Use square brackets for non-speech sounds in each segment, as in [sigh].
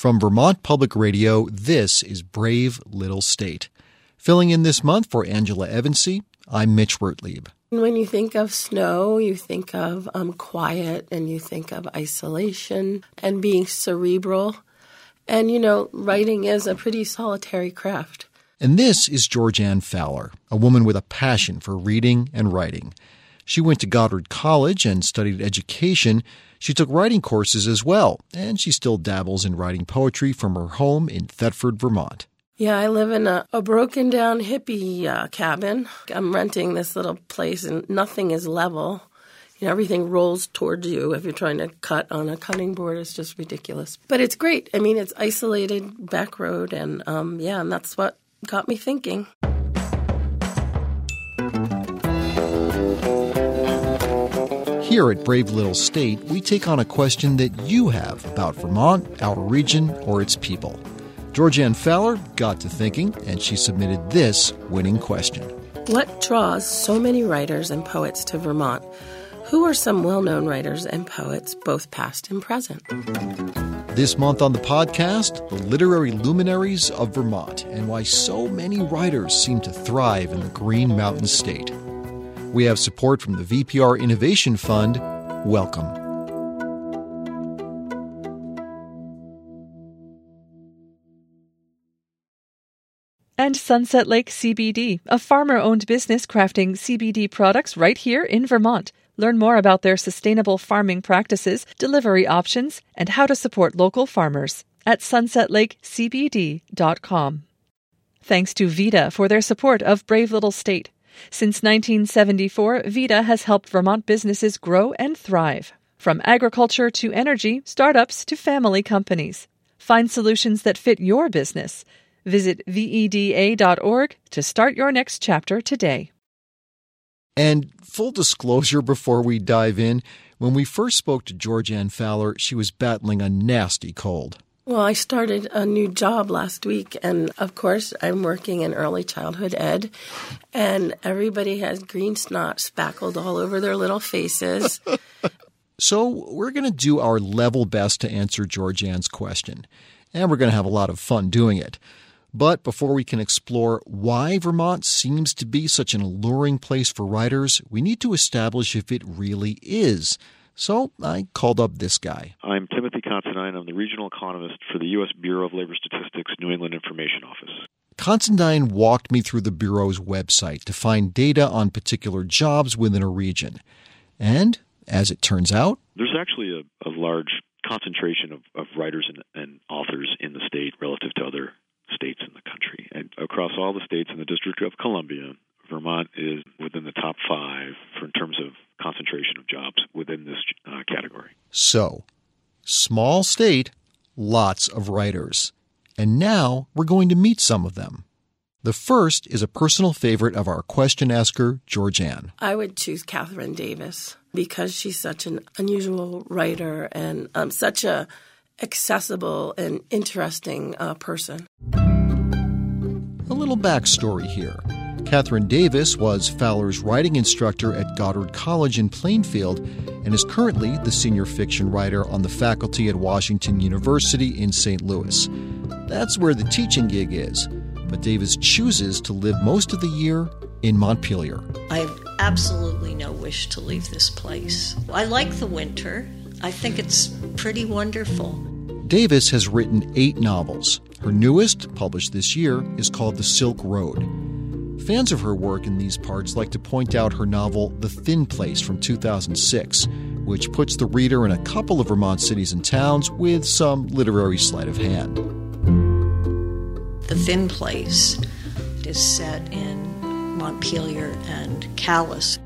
From Vermont Public Radio, this is Brave Little State. Filling in this month for Angela Evancie, I'm Mitch Wertlieb. When you think of snow, you think of um, quiet and you think of isolation and being cerebral. And, you know, writing is a pretty solitary craft. And this is Georgianne Fowler, a woman with a passion for reading and writing. She went to Goddard College and studied education. She took writing courses as well, and she still dabbles in writing poetry from her home in Thetford, Vermont. Yeah, I live in a, a broken down hippie uh, cabin. I'm renting this little place and nothing is level. You know, everything rolls towards you if you're trying to cut on a cutting board. It's just ridiculous. But it's great. I mean, it's isolated back road, and um, yeah, and that's what got me thinking. Here at Brave Little State, we take on a question that you have about Vermont, our region, or its people. Georgianne Fowler got to thinking, and she submitted this winning question What draws so many writers and poets to Vermont? Who are some well known writers and poets, both past and present? This month on the podcast, the literary luminaries of Vermont and why so many writers seem to thrive in the Green Mountain State. We have support from the VPR Innovation Fund. Welcome. and Sunset Lake CBD, a farmer owned business crafting CBD products right here in Vermont. Learn more about their sustainable farming practices, delivery options, and how to support local farmers at sunsetlakecbd.com. Thanks to VEDA for their support of Brave Little State. Since 1974, VEDA has helped Vermont businesses grow and thrive. From agriculture to energy, startups to family companies. Find solutions that fit your business Visit VEDA.org to start your next chapter today. And full disclosure before we dive in, when we first spoke to Georgianne Fowler, she was battling a nasty cold. Well, I started a new job last week, and of course, I'm working in early childhood ed, and everybody has green snot spackled all over their little faces. [laughs] so, we're going to do our level best to answer Georgianne's question, and we're going to have a lot of fun doing it. But before we can explore why Vermont seems to be such an alluring place for writers, we need to establish if it really is. So I called up this guy. I'm Timothy Considine. I'm the regional economist for the U.S. Bureau of Labor Statistics New England Information Office. Considine walked me through the Bureau's website to find data on particular jobs within a region. And, as it turns out, there's actually a, a large concentration of, of writers and, and authors in the state relative to other states in the country. And across all the states in the District of Columbia, Vermont is within the top five for in terms of concentration of jobs within this uh, category. So, small state, lots of writers. And now we're going to meet some of them. The first is a personal favorite of our question asker, Georgianne. I would choose Kathryn Davis because she's such an unusual writer and um, such a accessible and interesting uh, person. A little backstory here. Kathryn Davis was Fowler's writing instructor at Goddard College in Plainfield and is currently the senior fiction writer on the faculty at Washington University in St. Louis. That's where the teaching gig is, but Davis chooses to live most of the year in Montpelier. I have absolutely no wish to leave this place. I like the winter. I think it's pretty wonderful. Davis has written eight novels. Her newest, published this year, is called The Silk Road. Fans of her work in these parts like to point out her novel The Thin Place from 2006, which puts the reader in a couple of Vermont cities and towns with some literary sleight of hand. The Thin Place is set in Montpelier and Calais,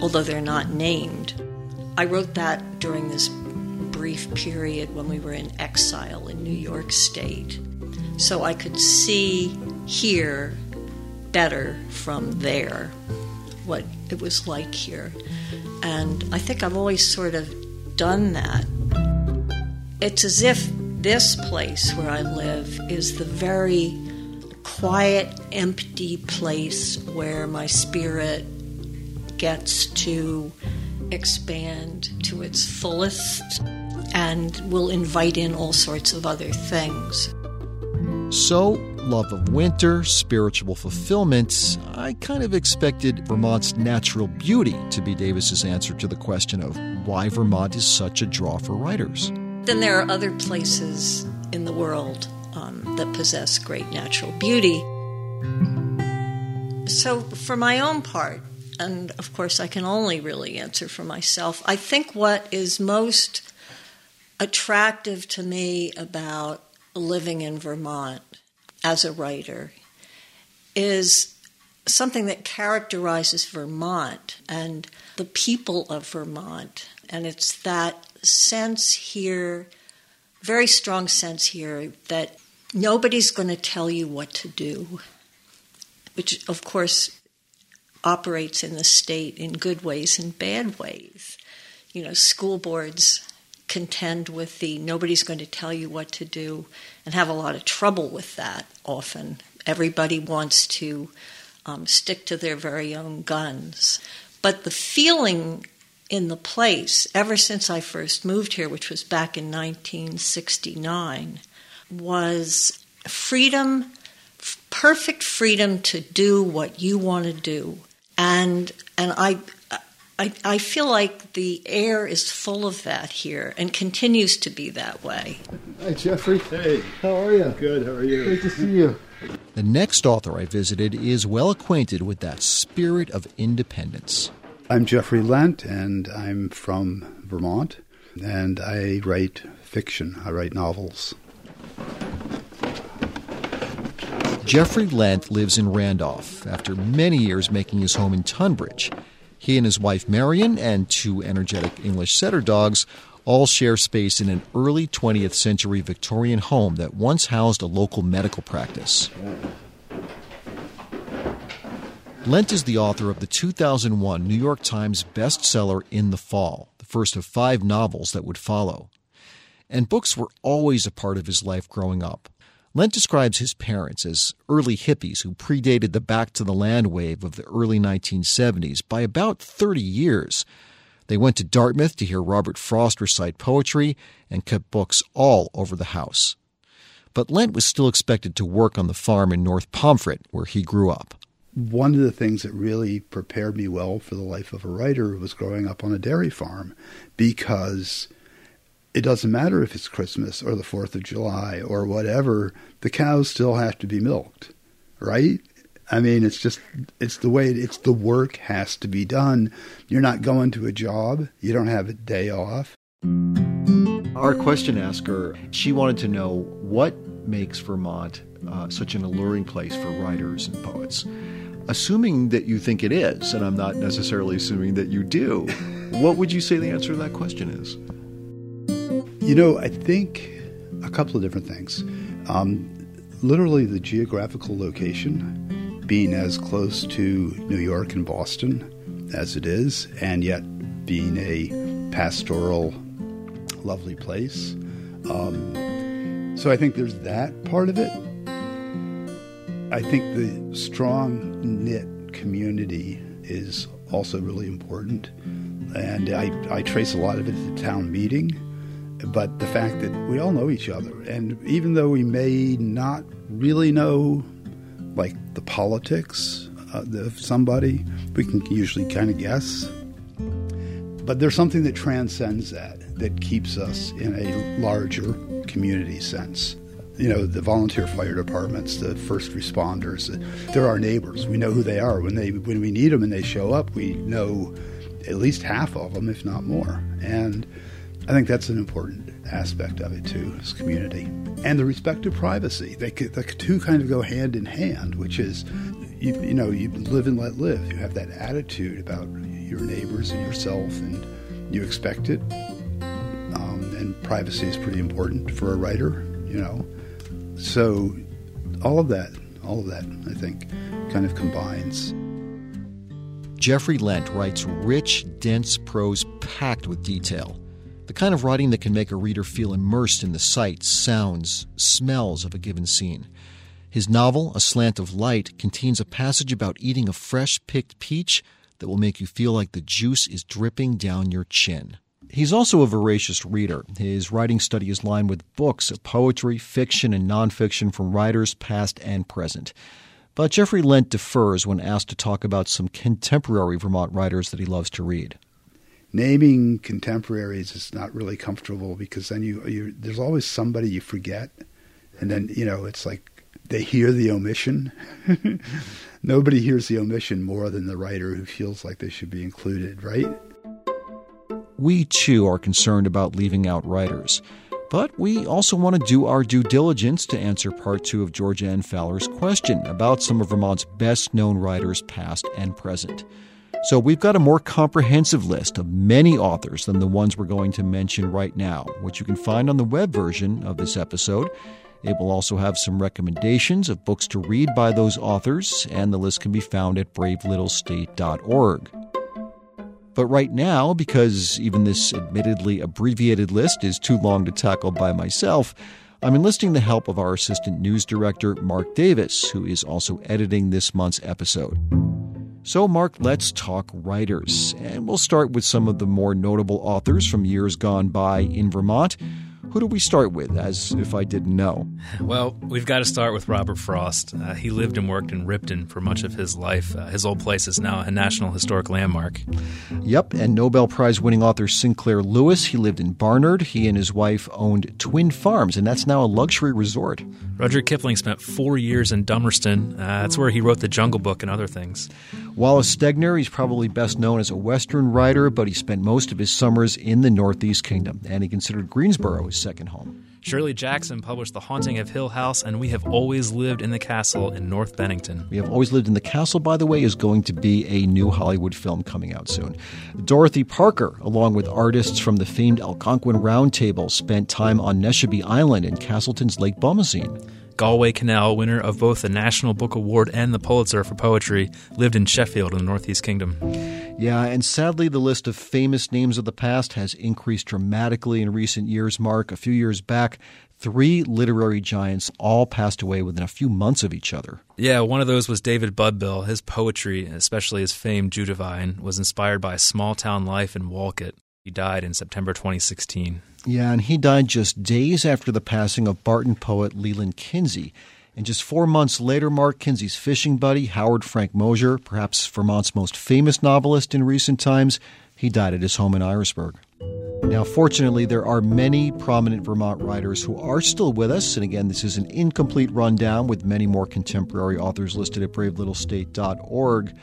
although they're not named. I wrote that during this brief period when we were in exile in New York State. So I could see hear better from there what it was like here. And I think I've always sort of done that. It's as if this place where I live is the very quiet, empty place where my spirit gets to expand to its fullest and will invite in all sorts of other things. So, love of winter, spiritual fulfillment, I kind of expected Vermont's natural beauty to be Davis's answer to the question of why Vermont is such a draw for writers. Then there are other places in the world um, that possess great natural beauty. So, for my own part, and of course, I can only really answer for myself, I think what is most attractive to me about living in Vermont as a writer is something that characterizes Vermont and the people of Vermont. And it's that sense here, very strong sense here, that nobody's going to tell you what to do, which of course operates in the state in good ways and bad ways. You know, school boards contend with the nobody's going to tell you what to do and have a lot of trouble with that often. Everybody wants to um, stick to their very own guns. But the feeling in the place, ever since I first moved here, which was back in 1969, was freedom, perfect freedom to do what you want to do. And and I I, I feel like the air is full of that here and continues to be that way. Hi, Jeffrey. Hey. How are you? Good, how are you? Great to see you. The next author I visited is well acquainted with that spirit of independence. I'm Jeffrey Lent, and I'm from Vermont, and I write fiction. I write novels. Jeffrey Lent lives in Randolph after many years making his home in Tunbridge. He and his wife Marion and two energetic English setter dogs all share space in an early 20th century Victorian home that once housed a local medical practice. Lent is the author of the 2001 New York Times bestseller In the Fall, the first of five novels that would follow. And books were always a part of his life growing up. Lent describes his parents as early hippies who predated the back to the land wave of the early 1970s by about 30 years. They went to Dartmouth to hear Robert Frost recite poetry and kept books all over the house. But Lent was still expected to work on the farm in North Pomfret, where he grew up. One of the things that really prepared me well for the life of a writer was growing up on a dairy farm because it doesn't matter if it's Christmas or the 4th of July or whatever, the cows still have to be milked, right? I mean, it's just, it's the way, it's the work has to be done. You're not going to a job, you don't have a day off. Our question asker, she wanted to know what makes Vermont uh, such an alluring place for writers and poets. Assuming that you think it is, and I'm not necessarily assuming that you do, what would you say the answer to that question is? You know, I think a couple of different things. Um, literally, the geographical location, being as close to New York and Boston as it is, and yet being a pastoral, lovely place. Um, so I think there's that part of it. I think the strong knit community is also really important. And I, I trace a lot of it to town meeting but the fact that we all know each other, and even though we may not really know, like the politics uh, of somebody, we can usually kind of guess. But there's something that transcends that, that keeps us in a larger community sense. You know, the volunteer fire departments, the first responders, they're our neighbors. We know who they are. When they when we need them and they show up, we know at least half of them, if not more. And I think that's an important aspect of it too, is community. And the respect of privacy. They, the two kind of go hand in hand, which is, you, you know, you live and let live. You have that attitude about your neighbors and yourself, and you expect it. Um, and privacy is pretty important for a writer, you know. So all of that, all of that, I think, kind of combines. Jeffrey Lent writes rich, dense prose packed with detail. The kind of writing that can make a reader feel immersed in the sights, sounds, smells of a given scene. His novel, A Slant of Light, contains a passage about eating a fresh picked peach that will make you feel like the juice is dripping down your chin. He's also a voracious reader. His writing study is lined with books of poetry, fiction, and nonfiction from writers past and present. But Jeffrey Lent defers when asked to talk about some contemporary Vermont writers that he loves to read. Naming contemporaries is not really comfortable because then you, you there's always somebody you forget, and then you know it's like they hear the omission. [laughs] Nobody hears the omission more than the writer who feels like they should be included, right? We too are concerned about leaving out writers. But we also want to do our due diligence to answer part two of Georgianne Fowler's question about some of Vermont's best known writers, past and present. So we've got a more comprehensive list of many authors than the ones we're going to mention right now, which you can find on the web version of this episode. It will also have some recommendations of books to read by those authors, and the list can be found at bravelittlestate.org. But right now, because even this admittedly abbreviated list is too long to tackle by myself, I'm enlisting the help of our assistant news director, Mark Davis, who is also editing this month's episode. So, Mark, let's talk writers. And we'll start with some of the more notable authors from years gone by in Vermont. Who do we start with, as if I didn't know? Well, we've got to start with Robert Frost. Uh, he lived and worked in Ripton for much of his life. Uh, his old place is now a National Historic Landmark. Yep, and Nobel Prize winning author Sinclair Lewis. He lived in Barnard. He and his wife owned Twin Farms, and that's now a luxury resort. Rudyard Kipling spent four years in Dummerston. Uh, that's where he wrote The Jungle Book and other things. Wallace Stegner, he's probably best known as a Western writer, but he spent most of his summers in the Northeast Kingdom, and he considered Greensboro his second home. Shirley Jackson published The Haunting of Hill House, and We Have Always Lived in the Castle in North Bennington. We Have Always Lived in the Castle, by the way, is going to be a new Hollywood film coming out soon. Dorothy Parker, along with artists from the famed Algonquin Round Table, spent time on Neshobe Island in Castleton's Lake Bomoseen. Galway Kinnell, winner of both the National Book Award and the Pulitzer for Poetry, lived in Sheffield in the Northeast Kingdom. Yeah, and sadly, the list of famous names of the past has increased dramatically in recent years, Mark. A few years back, three literary giants all passed away within a few months of each other. Yeah, one of those was David Budbill. His poetry, especially his famed Judevine, was inspired by small town life in Wolcott. He died in September 2016. Yeah, and he died just days after the passing of Barton poet Leland Kinsey. And just four months later, Mark Kinsey's fishing buddy, Howard Frank Mosher, perhaps Vermont's most famous novelist in recent times, he died at his home in Irasburg. Now, fortunately, there are many prominent Vermont writers who are still with us. And again, this is an incomplete rundown with many more contemporary authors listed at bravelittlestate.org.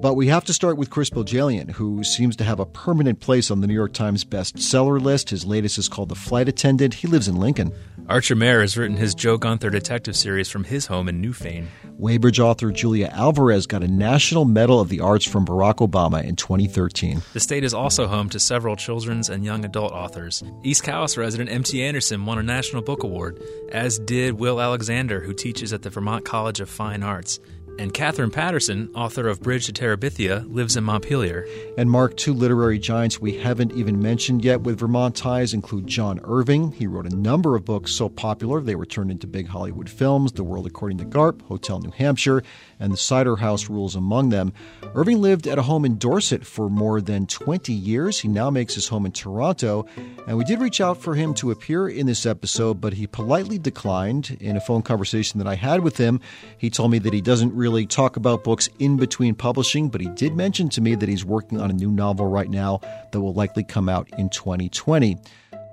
But we have to start with Chris Bohjalian, who seems to have a permanent place on the New York Times bestseller list. His latest is called The Flight Attendant. He lives in Lincoln. Archer Mayor has written his Joe Gunther detective series from his home in Newfane. Weybridge author Julia Alvarez got a National Medal of the Arts from Barack Obama in 2013. The state is also home to several children's and young adult authors. East Calais resident M.T. Anderson won a National Book Award, as did Will Alexander, who teaches at the Vermont College of Fine Arts. And Katherine Paterson, author of Bridge to Terabithia, lives in Montpelier. And Mark, two literary giants we haven't even mentioned yet with Vermont ties include John Irving. He wrote a number of books so popular they were turned into big Hollywood films The World According to Garp, Hotel New Hampshire, and The Cider House Rules among them. Irving lived at a home in Dorset for more than 20 years. He now makes his home in Toronto. And we did reach out for him to appear in this episode, but he politely declined. In a phone conversation that I had with him, he told me that he doesn't really talk about books in between publishing, but he did mention to me that he's working on a new novel right now that will likely come out in 2020.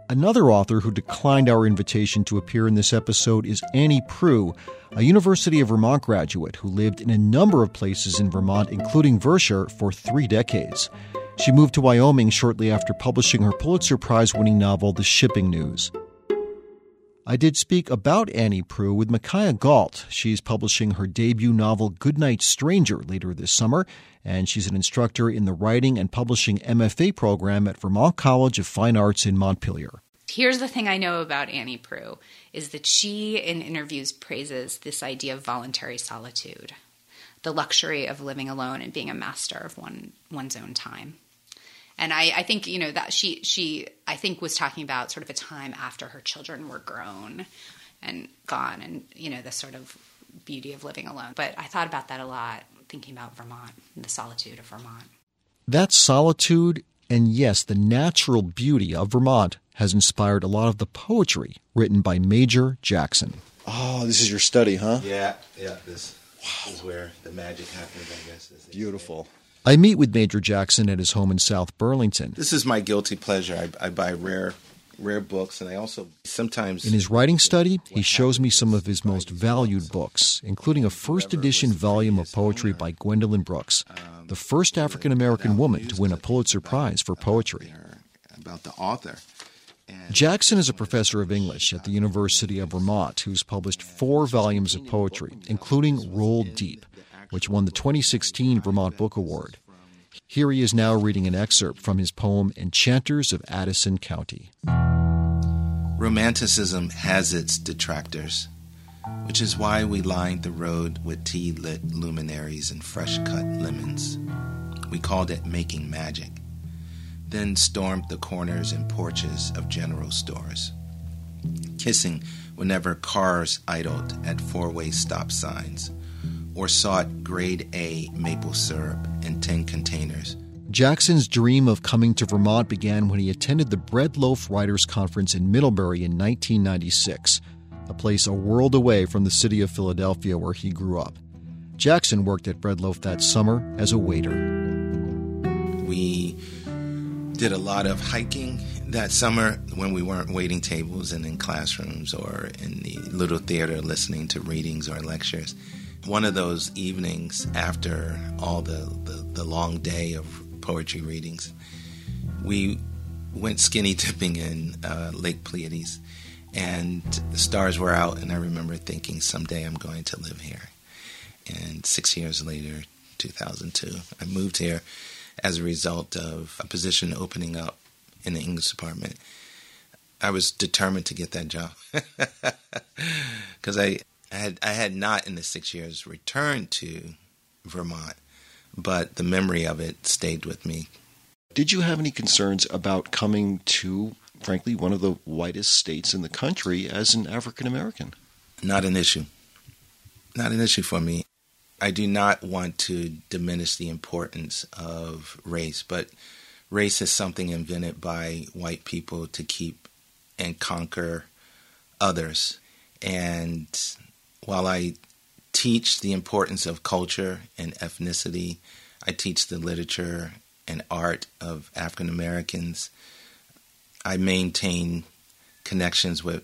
Another author who declined our invitation to appear in this episode is Annie Proulx, a University of Vermont graduate who lived in a number of places in Vermont, including Vershire, for three decades. She moved to Wyoming shortly after publishing her Pulitzer Prize winning novel, The Shipping News. I did speak about Annie Proulx with Miciah Gault. She's publishing her debut novel, Goodnight Stranger, later this summer, and she's an instructor in the Writing and Publishing MFA program at Vermont College of Fine Arts in Montpelier. Here's the thing I know about Annie Proulx is that she in interviews praises this idea of voluntary solitude, the luxury of living alone and being a master of one one's own time. And I, I think, you know, that she she I think was talking about sort of a time after her children were grown and gone and, you know, the sort of beauty of living alone. But I thought about that a lot, thinking about Vermont and the solitude of Vermont. That solitude and yes, the natural beauty of Vermont has inspired a lot of the poetry written by Major Jackson. Oh, this is your study, huh? Yeah, yeah. This, wow. is where the magic happens, I guess. Beautiful. I meet with Major Jackson at his home in South Burlington. This is my guilty pleasure. I, I buy rare rare books, and I also sometimes. In his writing study, he shows me some of his most valued books, including a first edition volume of poetry by Gwendolyn Brooks, the first African American woman to win a Pulitzer Prize for poetry. About the author. Jackson is a professor of English at the University of Vermont who's published four volumes of poetry, including Roll Deep, which won the 2016 Vermont Book Award. Here he is now reading an excerpt from his poem Enchanters of Addison County. Romanticism has its detractors, which is why we lined the road with tea lit luminaries and fresh cut lemons. We called it making magic, then stormed the corners and porches of general stores, kissing whenever cars idled at four way stop signs or sought grade A maple syrup in tin containers. Jackson's dream of coming to Vermont began when he attended the Bread Loaf Writers Conference in Middlebury in 1996, a place a world away from the city of Philadelphia where he grew up. Jackson worked at Bread Loaf that summer as a waiter. We did a lot of hiking that summer when we weren't waiting tables and in classrooms or in the little theater listening to readings or lectures one of those evenings after all the, the, the, long day of poetry readings, we went skinny dipping in uh, Lake Pleiades, and the stars were out, and I remember thinking, someday I'm going to live here. And six years later, 2002, I moved here as a result of a position opening up in the English department. I was determined to get that job [laughs] because I I had I had not in the six years returned to Vermont, but the memory of it stayed with me. Did you have any concerns about coming to, frankly, one of the whitest states in the country as an African American? Not an issue. Not an issue for me. I do not want to diminish the importance of race, but race is something invented by white people to keep and conquer others. And while I teach the importance of culture and ethnicity, I teach the literature and art of African Americans. I maintain connections with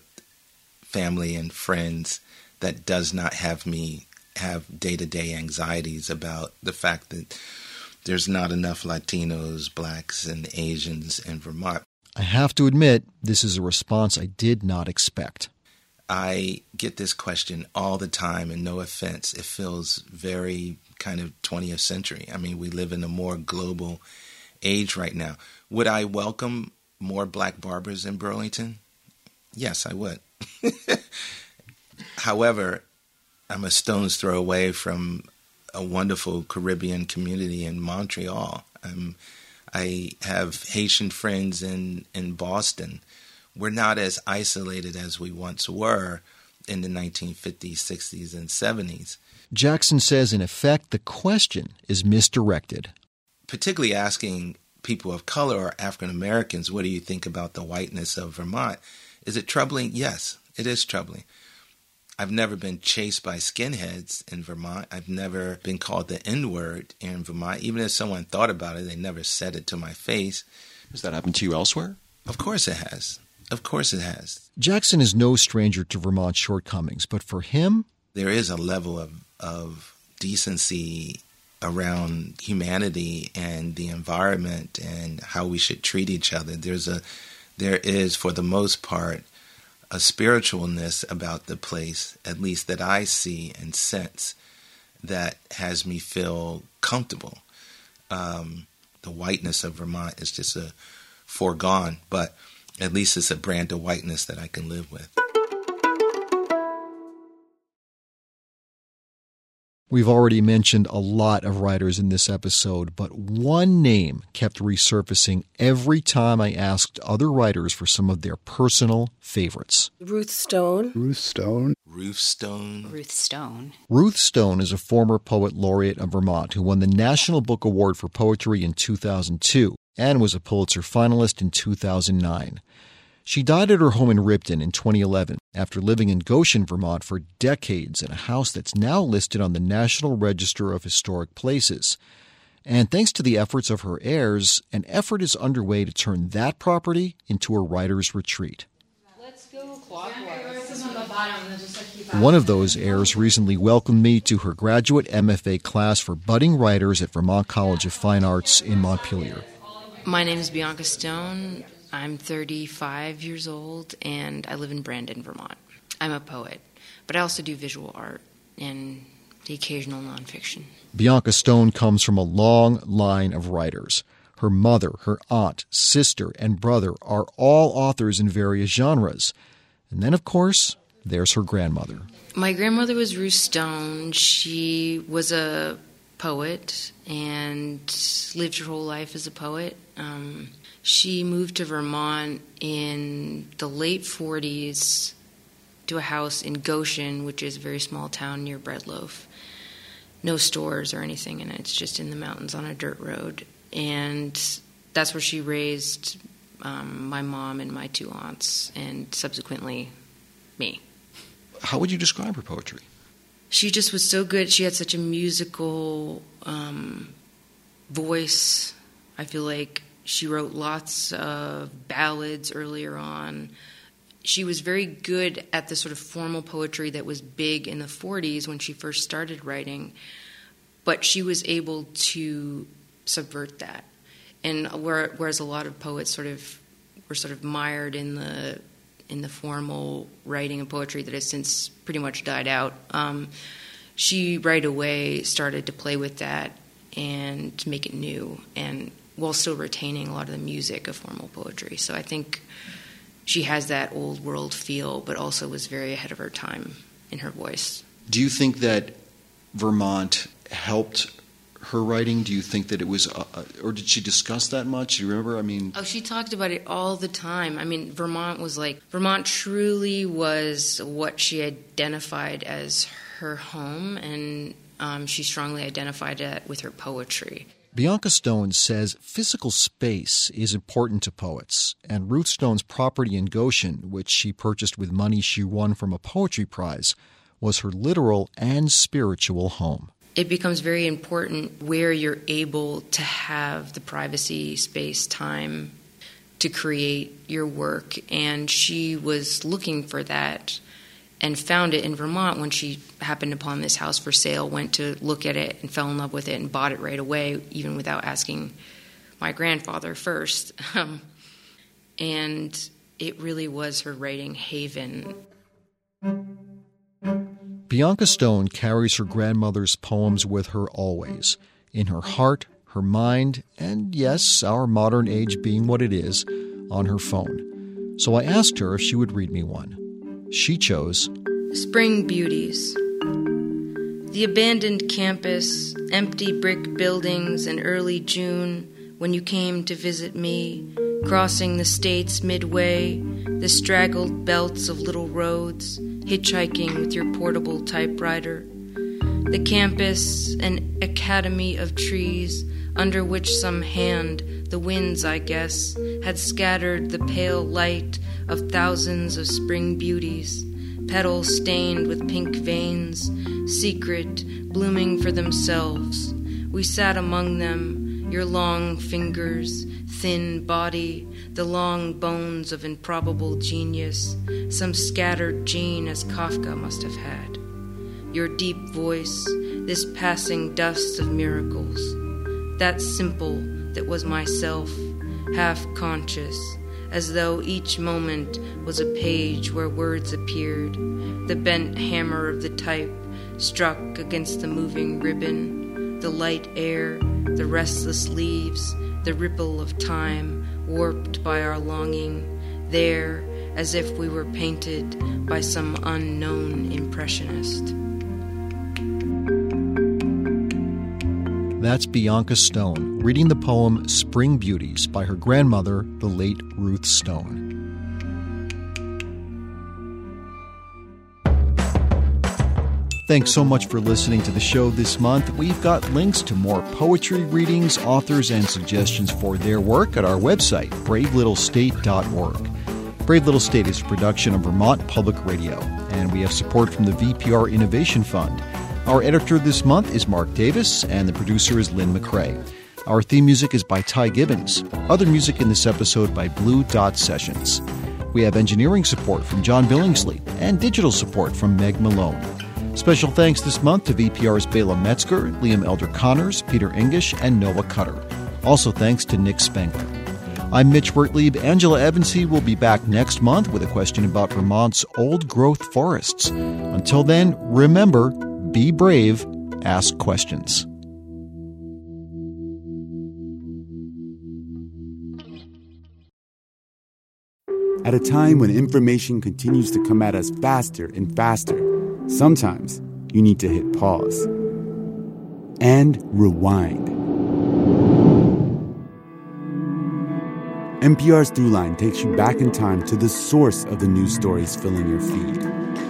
family and friends that does not have me have day to day anxieties about the fact that there's not enough Latinos, blacks, and Asians in Vermont. I have to admit, this is a response I did not expect. I get this question all the time, and no offense, it feels very kind of 20th century. I mean, we live in a more global age right now. Would I welcome more black barbers in Burlington? Yes, I would. [laughs] However, I'm a stone's throw away from a wonderful Caribbean community in Montreal. Um, I have Haitian friends in, in Boston we're not as isolated as we once were in the 1950s, 60s, and 70s. Jackson says, in effect, the question is misdirected. Particularly asking people of color or African Americans, what do you think about the whiteness of Vermont? Is it troubling? Yes, it is troubling. I've never been chased by skinheads in Vermont. I've never been called the N word in Vermont. Even if someone thought about it, they never said it to my face. Has that happened to you elsewhere? Of course it has. Of course it has. Jackson is no stranger to Vermont's shortcomings, but for him, there is a level of, of decency around humanity and the environment and how we should treat each other. There's a there is for the most part a spiritualness about the place, at least that I see and sense, that has me feel comfortable. Um, the whiteness of Vermont is just a foregone, but At least it's a brand of whiteness that I can live with. We've already mentioned a lot of writers in this episode, but one name kept resurfacing every time I asked other writers for some of their personal favorites. Ruth Stone. Ruth Stone. Ruth Stone. Ruth Stone. Ruth Stone is a former poet laureate of Vermont who won the National Book Award for Poetry in 2002 and was a Pulitzer finalist in 2009. She died at her home in Ripton in 2011 after living in Goshen, Vermont for decades in a house that's now listed on the National Register of Historic Places. And thanks to the efforts of her heirs, an effort is underway to turn that property into a writer's retreat. One of those heirs recently welcomed me to her graduate MFA class for budding writers at Vermont College of Fine Arts in Montpelier. My name is Bianca Stone. I'm 35 years old and I live in Brandon, Vermont. I'm a poet, but I also do visual art and the occasional nonfiction. Bianca Stone comes from a long line of writers. Her mother, her aunt, sister, and brother are all authors in various genres. And then, of course, there's her grandmother. My grandmother was Ruth Stone. She was a poet and lived her whole life as a poet. Um, she moved to Vermont in the late 40s to a house in Goshen, which is a very small town near Breadloaf. No stores or anything in it, it's just in the mountains on a dirt road. And that's where she raised um, my mom and my two aunts, and subsequently me. How would you describe her poetry? She just was so good. She had such a musical um, voice. I feel like she wrote lots of ballads earlier on. She was very good at the sort of formal poetry that was big in the 40s when she first started writing, but she was able to subvert that. And whereas a lot of poets sort of were sort of mired in the in the formal writing of poetry that has since pretty much died out, um, she right away started to play with that and make it new. And while still retaining a lot of the music of formal poetry. So I think she has that old world feel, but also was very ahead of her time in her voice. Do you think that Vermont helped her writing? Do you think that it was, uh, uh, or did she discuss that much? Do you remember? I mean, oh, she talked about it all the time. I mean, Vermont was like Vermont truly was what she identified as her home, and um, she strongly identified it with her poetry. Bianca Stone says physical space is important to poets, and Ruth Stone's property in Goshen, which she purchased with money she won from a poetry prize, was her literal and spiritual home. It becomes very important where you're able to have the privacy, space, time to create your work, and she was looking for that and found it in Vermont when she happened upon this house for sale, went to look at it and fell in love with it and bought it right away, even without asking my grandfather first. [laughs] Um, and it really was her writing haven. Bianca Stone carries her grandmother's poems with her always, in her heart, her mind, and yes, our modern age being what it is, on her phone. So I asked her if she would read me one. She chose Spring Beauties. The abandoned campus, empty brick buildings, and early June when you came to visit me, crossing the states midway, the straggled belts of little roads, hitchhiking with your portable typewriter. The campus, an academy of trees under which some hand, the winds, I guess, had scattered the pale light of thousands of spring beauties, petals stained with pink veins, secret, blooming for themselves. We sat among them, your long fingers, thin body, the long bones of improbable genius, some scattered gene as Kafka must have had. Your deep voice, this passing dust of miracles, that simple that was myself, half conscious as though each moment was a page where words appeared. The bent hammer of the type struck against the moving ribbon, the light air, the restless leaves, the ripple of time warped by our longing, there as if we were painted by some unknown impressionist. That's Bianca Stone reading the poem Spring Beauties by her grandmother, the late Ruth Stone. Thanks so much for listening to the show this month. We've got links to more poetry readings, authors, and suggestions for their work at our website, bravelittlestate.org. Brave Little State is a production of Vermont Public Radio, and we have support from the VPR Innovation Fund. Our editor this month is Mark Davis, and the producer is Lynne McCrea. Our theme music is by Ty Gibbons. Other music in this episode by Blue Dot Sessions. We have engineering support from John Billingsley and digital support from Meg Malone. Special thanks this month to VPR's Bayla Metzger, Liam Elder Connors, Peter Engisch, and Noah Cutter. Also thanks to Nick Spengler. I'm Mitch Wertlieb. Angela Evancie will be back next month with a question about Vermont's old growth forests. Until then, remember be brave, ask questions. At a time when information continues to come at us faster and faster, Sometimes you need to hit pause and rewind. NPR's Throughline takes you back in time to the source of the news stories filling your feed.